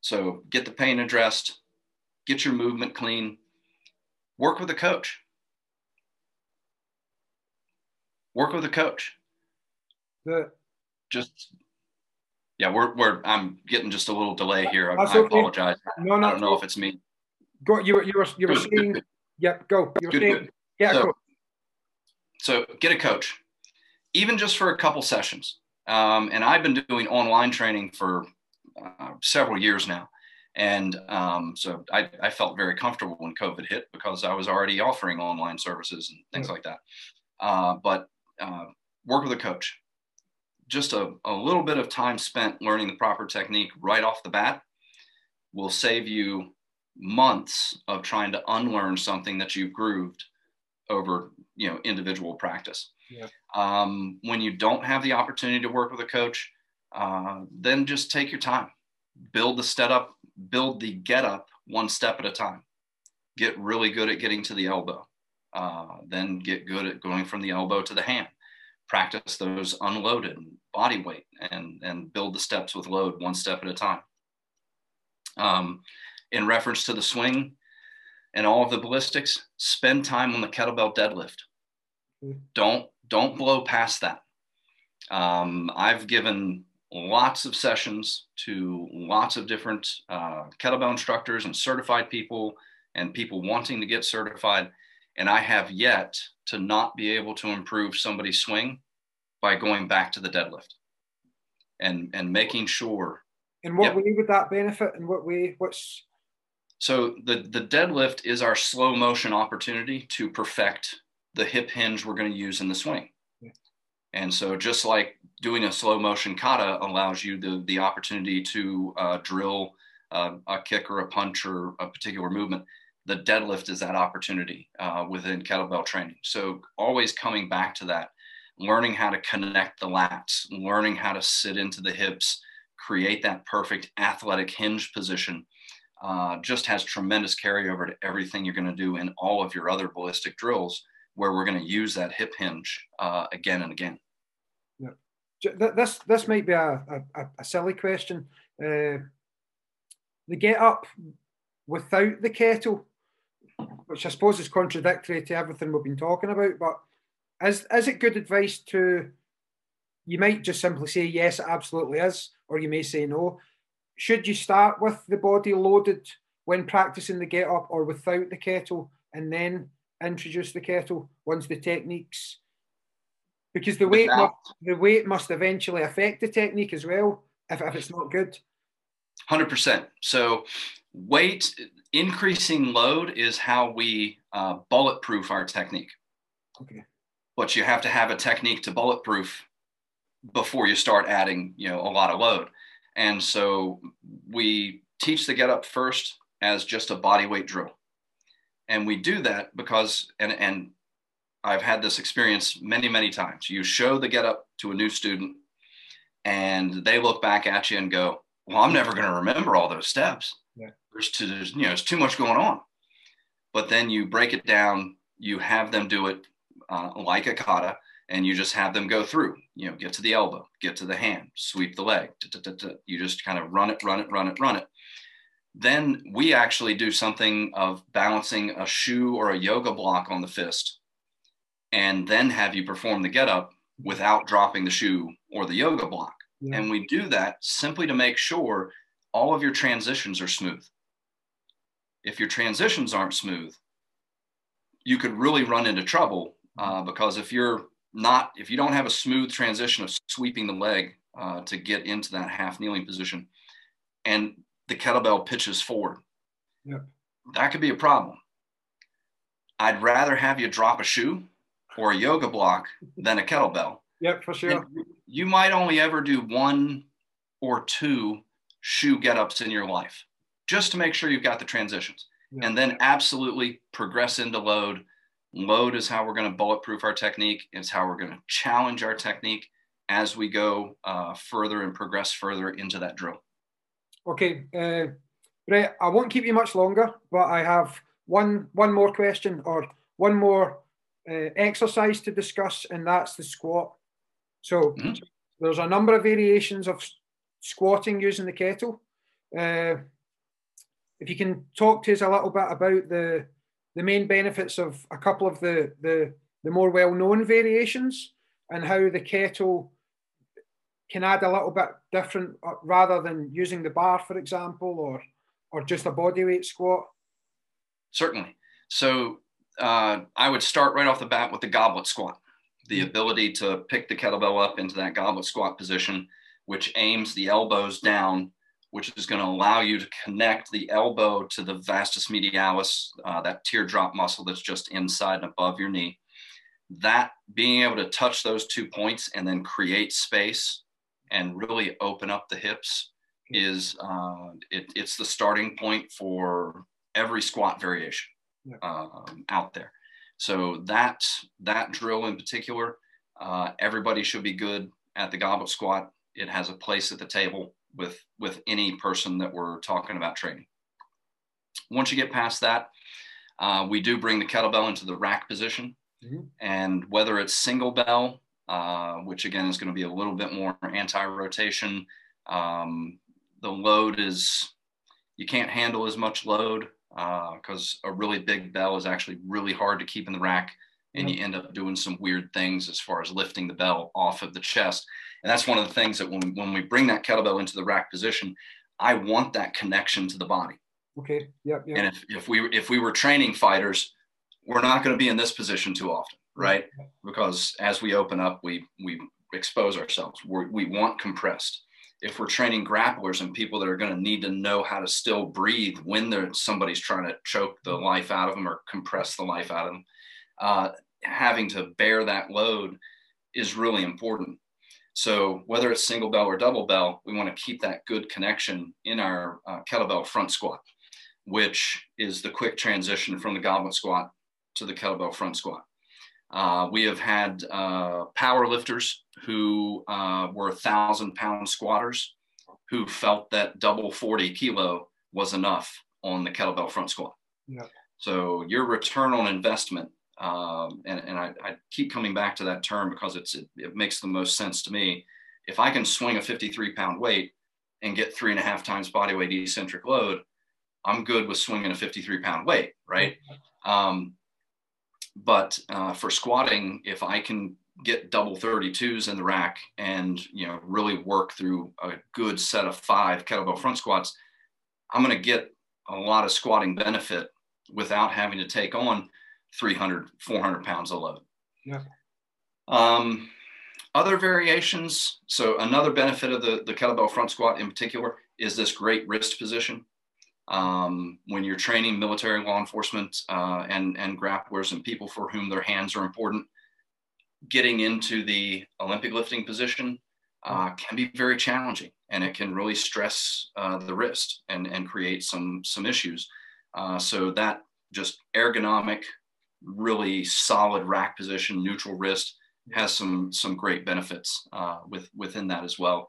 So get the pain addressed, get your movement clean, work with a coach. Work with a coach. Good. Just yeah, we're we're I'm getting just a little delay here. I, I apologize. No, no, I don't know if it's me. Go. You were you were you were good, saying. Good. Yep. Go. You were good, saying. Good. Yeah. So, so get a coach, even just for a couple sessions. Um, and I've been doing online training for uh, several years now. And um, so I, I, felt very comfortable when COVID hit because I was already offering online services and things like that. Uh, but uh, work with a coach. Just a, a little bit of time spent learning the proper technique right off the bat will save you months of trying to unlearn something that you've grooved over you know individual practice yeah. Um, when you don't have the opportunity to work with a coach, uh, then just take your time, build the step up, build the get up one step at a time. Get really good at getting to the elbow, uh, then get good at going from the elbow to the hand. Practice those unloaded body weight and and build the steps with load one step at a time. Um, in reference to the swing and all of the ballistics, spend time on the kettlebell deadlift. Mm-hmm. Don't don't blow past that. Um, I've given lots of sessions to lots of different uh, kettlebell instructors and certified people and people wanting to get certified. And I have yet to not be able to improve somebody's swing by going back to the deadlift and, and making sure. In what yep. way would that benefit? In what way? What's so the, the deadlift is our slow motion opportunity to perfect the hip hinge we're going to use in the swing. And so just like doing a slow motion kata allows you the, the opportunity to uh, drill uh, a kick or a punch or a particular movement, the deadlift is that opportunity uh, within kettlebell training. So always coming back to that, learning how to connect the lats, learning how to sit into the hips, create that perfect athletic hinge position uh, just has tremendous carryover to everything you're going to do in all of your other ballistic drills where we're going to use that hip hinge uh, again and again. Yeah. This this might be a, a, a silly question. Uh, the get up without the kettle, which I suppose is contradictory to everything we've been talking about, but is is it good advice to? You might just simply say yes, it absolutely is, or you may say no. Should you start with the body loaded when practicing the get up, or without the kettle, and then introduce the kettle once the techniques because the weight must, the weight must eventually affect the technique as well if, if it's not good. 100% so weight increasing load is how we uh, bulletproof our technique. Okay. But you have to have a technique to bulletproof before you start adding you know a lot of load. And so we teach the get up first as just a body weight drill and we do that because and and I've had this experience many many times. You show the get up to a new student and they look back at you and go, "Well, I'm never going to remember all those steps. Yeah. There's too there's, you know, there's too much going on." But then you break it down, you have them do it uh, like a kata, and you just have them go through, you know, get to the elbow, get to the hand, sweep the leg. You just kind of run it, run it, run it, run it. Then we actually do something of balancing a shoe or a yoga block on the fist and then have you perform the get up without dropping the shoe or the yoga block. Yeah. And we do that simply to make sure all of your transitions are smooth. If your transitions aren't smooth, you could really run into trouble uh, because if you're not if you don't have a smooth transition of sweeping the leg uh, to get into that half kneeling position and the kettlebell pitches forward yep. that could be a problem i'd rather have you drop a shoe or a yoga block than a kettlebell yep for sure and you might only ever do one or two shoe get ups in your life just to make sure you've got the transitions yep. and then absolutely progress into load Load is how we're going to bulletproof our technique. It's how we're going to challenge our technique as we go uh, further and progress further into that drill. Okay, uh, right. I won't keep you much longer, but I have one one more question or one more uh, exercise to discuss, and that's the squat. So mm-hmm. there's a number of variations of squatting using the kettle. Uh, if you can talk to us a little bit about the the main benefits of a couple of the, the, the more well-known variations and how the kettle can add a little bit different uh, rather than using the bar, for example, or or just a bodyweight squat? Certainly. So uh, I would start right off the bat with the goblet squat, the mm-hmm. ability to pick the kettlebell up into that goblet squat position, which aims the elbows down which is going to allow you to connect the elbow to the vastus medialis, uh, that teardrop muscle that's just inside and above your knee. That being able to touch those two points and then create space and really open up the hips is uh, it, it's the starting point for every squat variation um, out there. So that that drill in particular, uh, everybody should be good at the goblet squat. It has a place at the table with with any person that we're talking about training. Once you get past that, uh, we do bring the kettlebell into the rack position, mm-hmm. and whether it's single bell, uh, which again is going to be a little bit more anti-rotation, um, the load is you can't handle as much load because uh, a really big bell is actually really hard to keep in the rack and you end up doing some weird things as far as lifting the bell off of the chest. And that's one of the things that when, when we bring that kettlebell into the rack position, I want that connection to the body. Okay. Yep. yep. And if, if we if we were training fighters, we're not going to be in this position too often, right? Because as we open up, we we expose ourselves. we we want compressed. If we're training grapplers and people that are going to need to know how to still breathe when there's somebody's trying to choke the life out of them or compress the life out of them, uh, having to bear that load is really important. So whether it's single bell or double bell, we want to keep that good connection in our uh, kettlebell front squat, which is the quick transition from the goblet squat to the kettlebell front squat. Uh, we have had uh, power lifters who uh, were thousand pound squatters who felt that double 40 kilo was enough on the kettlebell front squat. Yeah. So your return on investment um, and, and I, I, keep coming back to that term because it's it, it, makes the most sense to me. If I can swing a 53 pound weight and get three and a half times body weight eccentric load, I'm good with swinging a 53 pound weight, right? Um, but uh, for squatting, if I can get double 32s in the rack and you know really work through a good set of five kettlebell front squats, I'm going to get a lot of squatting benefit without having to take on 300, 400 pounds of load. Yeah. Um, other variations. So another benefit of the, the kettlebell front squat in particular is this great wrist position. Um, when you're training military law enforcement uh, and, and grapplers and people for whom their hands are important, getting into the Olympic lifting position uh, can be very challenging and it can really stress uh, the wrist and, and create some, some issues. Uh, so that just ergonomic really solid rack position, neutral wrist has some some great benefits uh, with within that as well.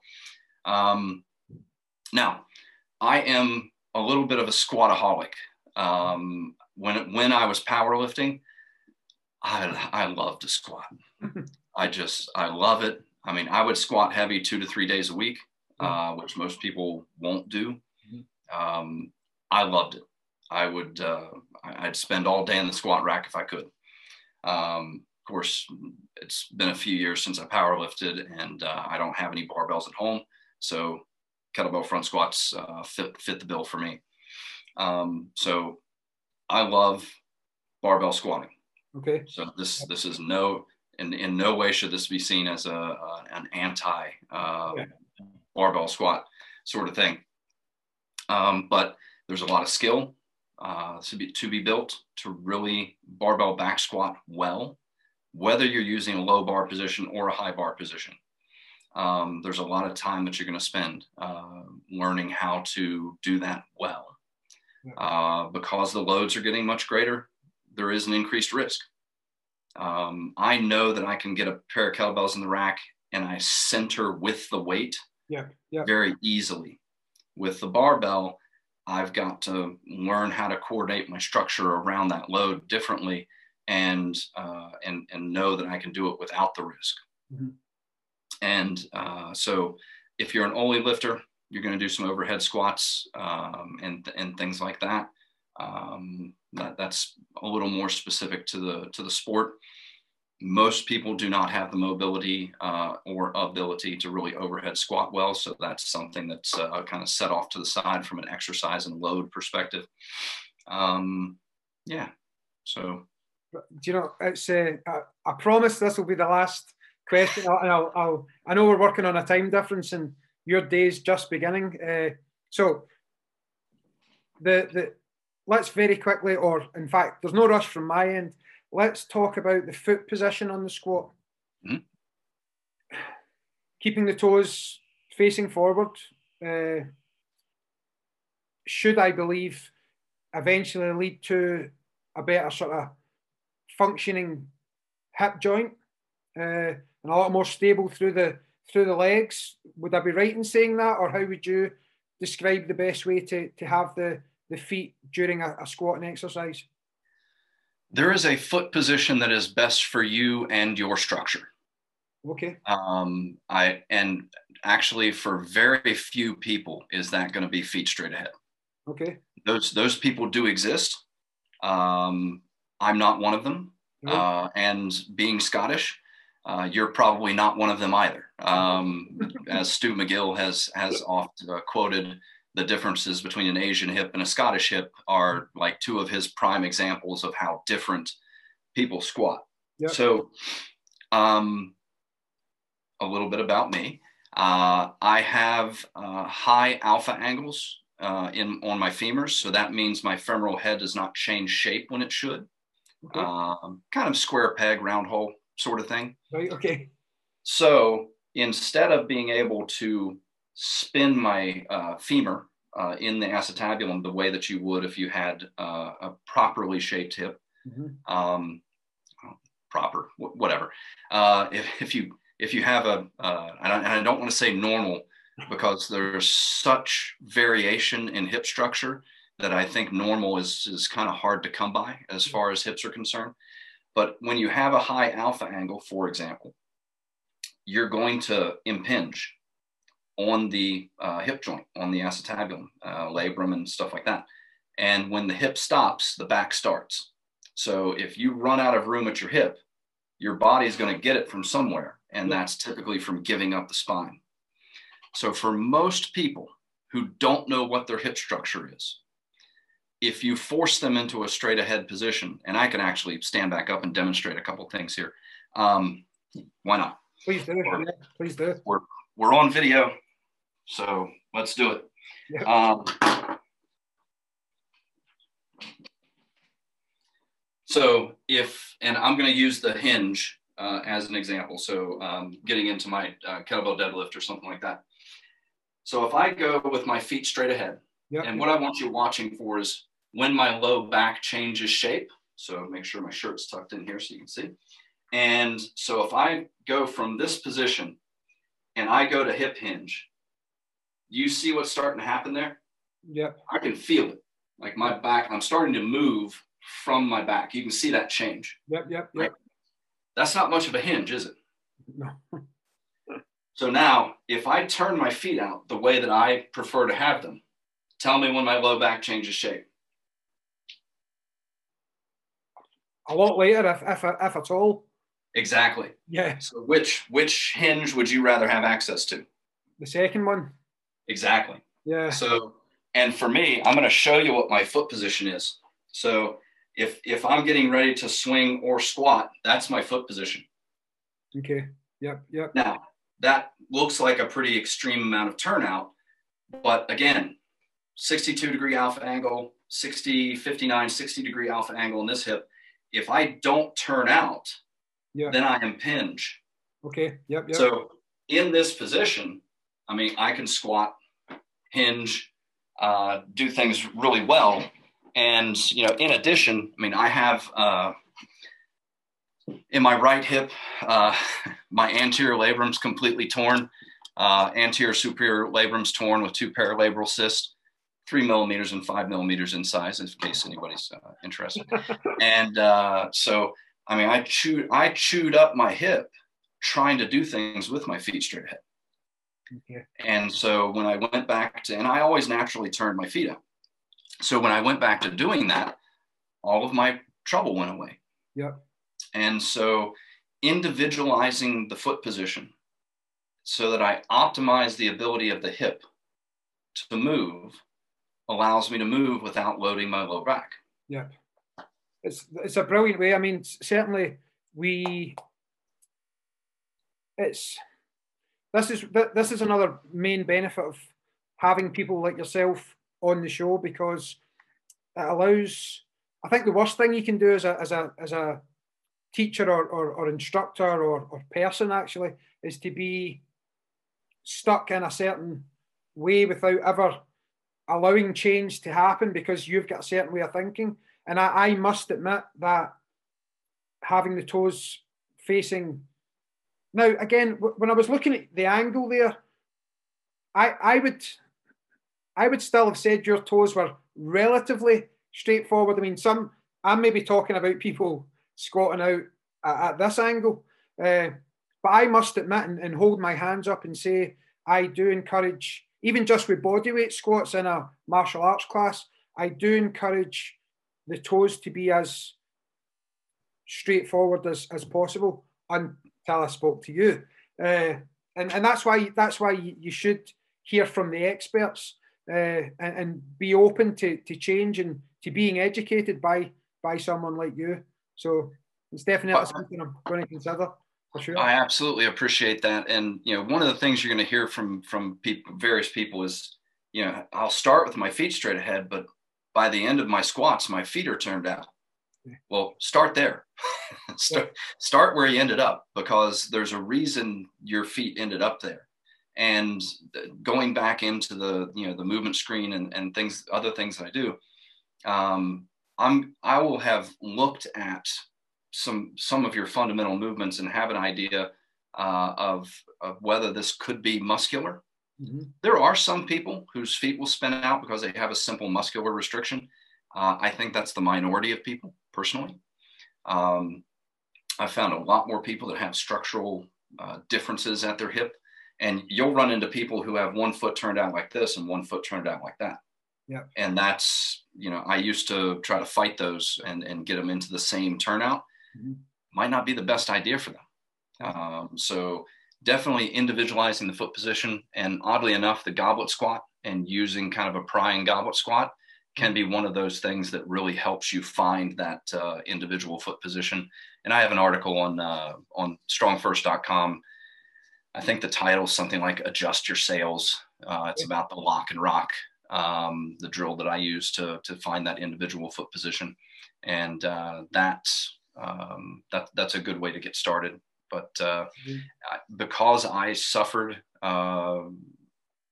Um, now, I am a little bit of a squataholic. Um, when when I was powerlifting, I I love to squat. I just, I love it. I mean, I would squat heavy two to three days a week, uh, which most people won't do. Mm-hmm. Um, I loved it. I would, uh, I'd spend all day in the squat rack if I could. Um, of course, it's been a few years since I powerlifted, and uh, I don't have any barbells at home. So kettlebell front squats uh, fit, fit the bill for me. Um, so I love barbell squatting. Okay. So this, this is no, in, in no way should this be seen as a, a an anti uh, yeah. barbell squat sort of thing. Um, but there's a lot of skill uh, to, be, to be built to really barbell back squat well, whether you're using a low bar position or a high bar position. Um, there's a lot of time that you're going to spend uh, learning how to do that well. Uh, because the loads are getting much greater, there is an increased risk. Um, I know that I can get a pair of kettlebells in the rack and I center with the weight yeah, yeah. very easily. With the barbell, I've got to learn how to coordinate my structure around that load differently and uh, and and know that I can do it without the risk. Mm-hmm. And uh, so, if you're an Oly lifter, you're going to do some overhead squats um, and and things like that. Um, that that's a little more specific to the to the sport most people do not have the mobility uh, or ability to really overhead squat well. So that's something that's uh, kind of set off to the side from an exercise and load perspective. Um, yeah. So. Do you know, it's, uh, I, I promise this will be the last question. I'll, I'll, I'll, i know we're working on a time difference and your day's just beginning. Uh, so the, the, let's very quickly, or in fact, there's no rush from my end let's talk about the foot position on the squat. Mm-hmm. Keeping the toes facing forward uh, should, I believe, eventually lead to a better sort of functioning hip joint uh, and a lot more stable through the through the legs. Would I be right in saying that, or how would you describe the best way to, to have the, the feet during a, a squatting exercise? there is a foot position that is best for you and your structure. Okay. Um, I and actually for very few people is that going to be feet straight ahead. Okay. Those those people do exist. Um, I'm not one of them. Uh, and being Scottish, uh, you're probably not one of them either. Um, as Stu McGill has has oft uh, quoted, the differences between an Asian hip and a Scottish hip are like two of his prime examples of how different people squat. Yep. So, um, a little bit about me. Uh, I have uh, high alpha angles uh, in on my femurs, so that means my femoral head does not change shape when it should. Okay. Um, kind of square peg, round hole sort of thing. Right. Okay. So instead of being able to spin my uh, femur uh, in the acetabulum the way that you would if you had uh, a properly shaped hip. Mm-hmm. Um, proper, whatever. Uh, if, if you if you have a, uh, and I, and I don't want to say normal because there's such variation in hip structure that I think normal is is kind of hard to come by as far as hips are concerned. But when you have a high alpha angle, for example, you're going to impinge on the uh, hip joint, on the acetabulum, uh, labrum, and stuff like that. And when the hip stops, the back starts. So if you run out of room at your hip, your body is going to get it from somewhere, and that's typically from giving up the spine. So for most people who don't know what their hip structure is, if you force them into a straight ahead position, and I can actually stand back up and demonstrate a couple things here. Um, why not? Please do. It. Please do. We're, we're on video. So let's do it. Yep. Um, so if, and I'm going to use the hinge uh, as an example. So um, getting into my uh, kettlebell deadlift or something like that. So if I go with my feet straight ahead, yep. and what I want you watching for is when my low back changes shape. So make sure my shirt's tucked in here so you can see. And so if I go from this position and I go to hip hinge, you see what's starting to happen there? Yep. I can feel it. Like my back, I'm starting to move from my back. You can see that change. Yep, yep, yep. Right? That's not much of a hinge, is it? No. so now, if I turn my feet out the way that I prefer to have them, tell me when my low back changes shape. A lot later, if, if, if at all. Exactly. Yeah. So which which hinge would you rather have access to? The second one. Exactly. Yeah. So and for me, I'm going to show you what my foot position is. So if if I'm getting ready to swing or squat, that's my foot position. Okay. Yep. Yep. Now that looks like a pretty extreme amount of turnout, but again, 62 degree alpha angle, 60, 59, 60 degree alpha angle in this hip. If I don't turn out, yeah. then I impinge. Okay. Yep. Yep. So in this position, I mean, I can squat, hinge, uh, do things really well. And, you know, in addition, I mean, I have uh, in my right hip, uh, my anterior labrum's completely torn, uh, anterior superior labrum's torn with two paralabral cysts, three millimeters and five millimeters in size, in case anybody's uh, interested. and uh, so, I mean, I chewed, I chewed up my hip trying to do things with my feet straight ahead. Okay. And so when I went back to, and I always naturally turned my feet up. So when I went back to doing that, all of my trouble went away. Yep. And so individualizing the foot position so that I optimize the ability of the hip to move allows me to move without loading my low back. Yep. It's, it's a brilliant way. I mean, certainly we, it's, this is this is another main benefit of having people like yourself on the show because it allows. I think the worst thing you can do as a as a as a teacher or, or, or instructor or, or person actually is to be stuck in a certain way without ever allowing change to happen because you've got a certain way of thinking. And I, I must admit that having the toes facing now, again, when I was looking at the angle there, I I would I would still have said your toes were relatively straightforward. I mean, some I'm maybe talking about people squatting out at, at this angle, uh, but I must admit and, and hold my hands up and say I do encourage, even just with bodyweight squats in a martial arts class, I do encourage the toes to be as straightforward as, as possible. until I spoke to you. Uh, and, and that's why that's why you should hear from the experts uh, and, and, be open to, to change and to being educated by by someone like you. So it's definitely something I'm going to consider sure. I absolutely appreciate that. And you know, one of the things you're going to hear from from people, various people is, you know, I'll start with my feet straight ahead, but by the end of my squats, my feet are turned out. Well, start there. start, start where you ended up because there's a reason your feet ended up there. And going back into the you know the movement screen and, and things other things that I do, um, I'm I will have looked at some some of your fundamental movements and have an idea uh, of of whether this could be muscular. Mm-hmm. There are some people whose feet will spin out because they have a simple muscular restriction. Uh, I think that's the minority of people personally. Um, I found a lot more people that have structural uh, differences at their hip, and you'll run into people who have one foot turned out like this and one foot turned out like that. Yeah. And that's, you know, I used to try to fight those and, and get them into the same turnout. Might not be the best idea for them. Um, so definitely individualizing the foot position. And oddly enough, the goblet squat and using kind of a prying goblet squat can be one of those things that really helps you find that uh, individual foot position. And I have an article on uh, on strongfirst.com. I think the title is something like "Adjust Your Sails." Uh, it's about the lock and rock, um, the drill that I use to to find that individual foot position, and uh, that um, that that's a good way to get started. But uh, mm-hmm. because I suffered um,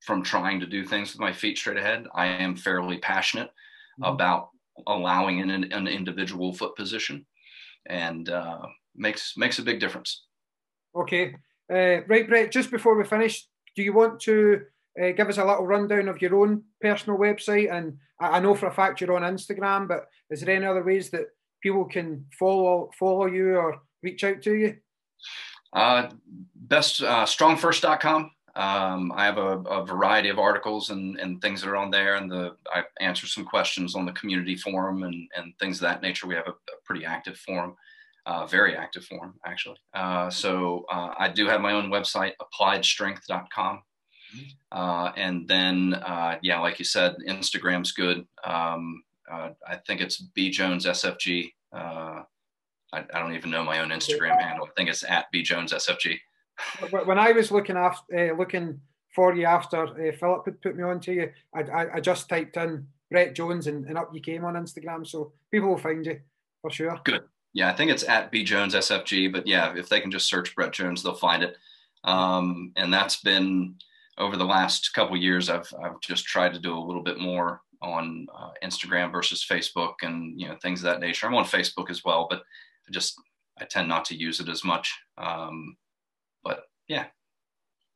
from trying to do things with my feet straight ahead. I am fairly passionate mm-hmm. about allowing an, an individual foot position, and uh, makes makes a big difference. Okay, uh, right, Brett. Just before we finish, do you want to uh, give us a little rundown of your own personal website? And I know for a fact you're on Instagram, but is there any other ways that people can follow follow you or reach out to you? Uh, best uh, strongfirst.com. Um, I have a, a, variety of articles and, and things that are on there, and the I answer some questions on the community forum and, and things of that nature. We have a, a pretty active forum, uh, very active forum actually. Uh, so uh, I do have my own website, appliedstrength.com. Uh, and then, uh, yeah, like you said, Instagram's good. Um, uh, I think it's B Jones SFG. Uh, I, I, don't even know my own Instagram handle. I think it's at B Jones SFG. when I was looking after uh, looking for you after uh, Philip had put me on to you, I, I, I just typed in Brett Jones and, and, up you came on Instagram. So people will find you for sure. Good. Yeah, I think it's at B Jones SFG. But yeah, if they can just search Brett Jones, they'll find it. Um, and that's been over the last couple years. I've I've just tried to do a little bit more on uh, Instagram versus Facebook and you know things of that nature. I'm on Facebook as well, but I just I tend not to use it as much. Um, but yeah.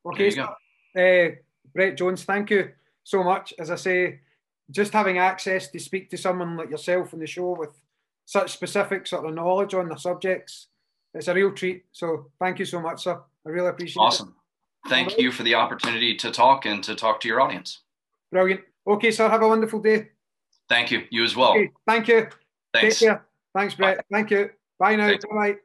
Okay. So, uh, Brett Jones, thank you so much. As I say, just having access to speak to someone like yourself on the show with such specific sort of knowledge on the subjects, it's a real treat. So thank you so much, sir. I really appreciate awesome. it. Awesome. Thank you for the opportunity to talk and to talk to your audience. Brilliant. Okay, sir. Have a wonderful day. Thank you. You as well. Okay, thank you. Thanks. Take care. Thanks, Brett. Bye. Thank you. Bye now. Bye.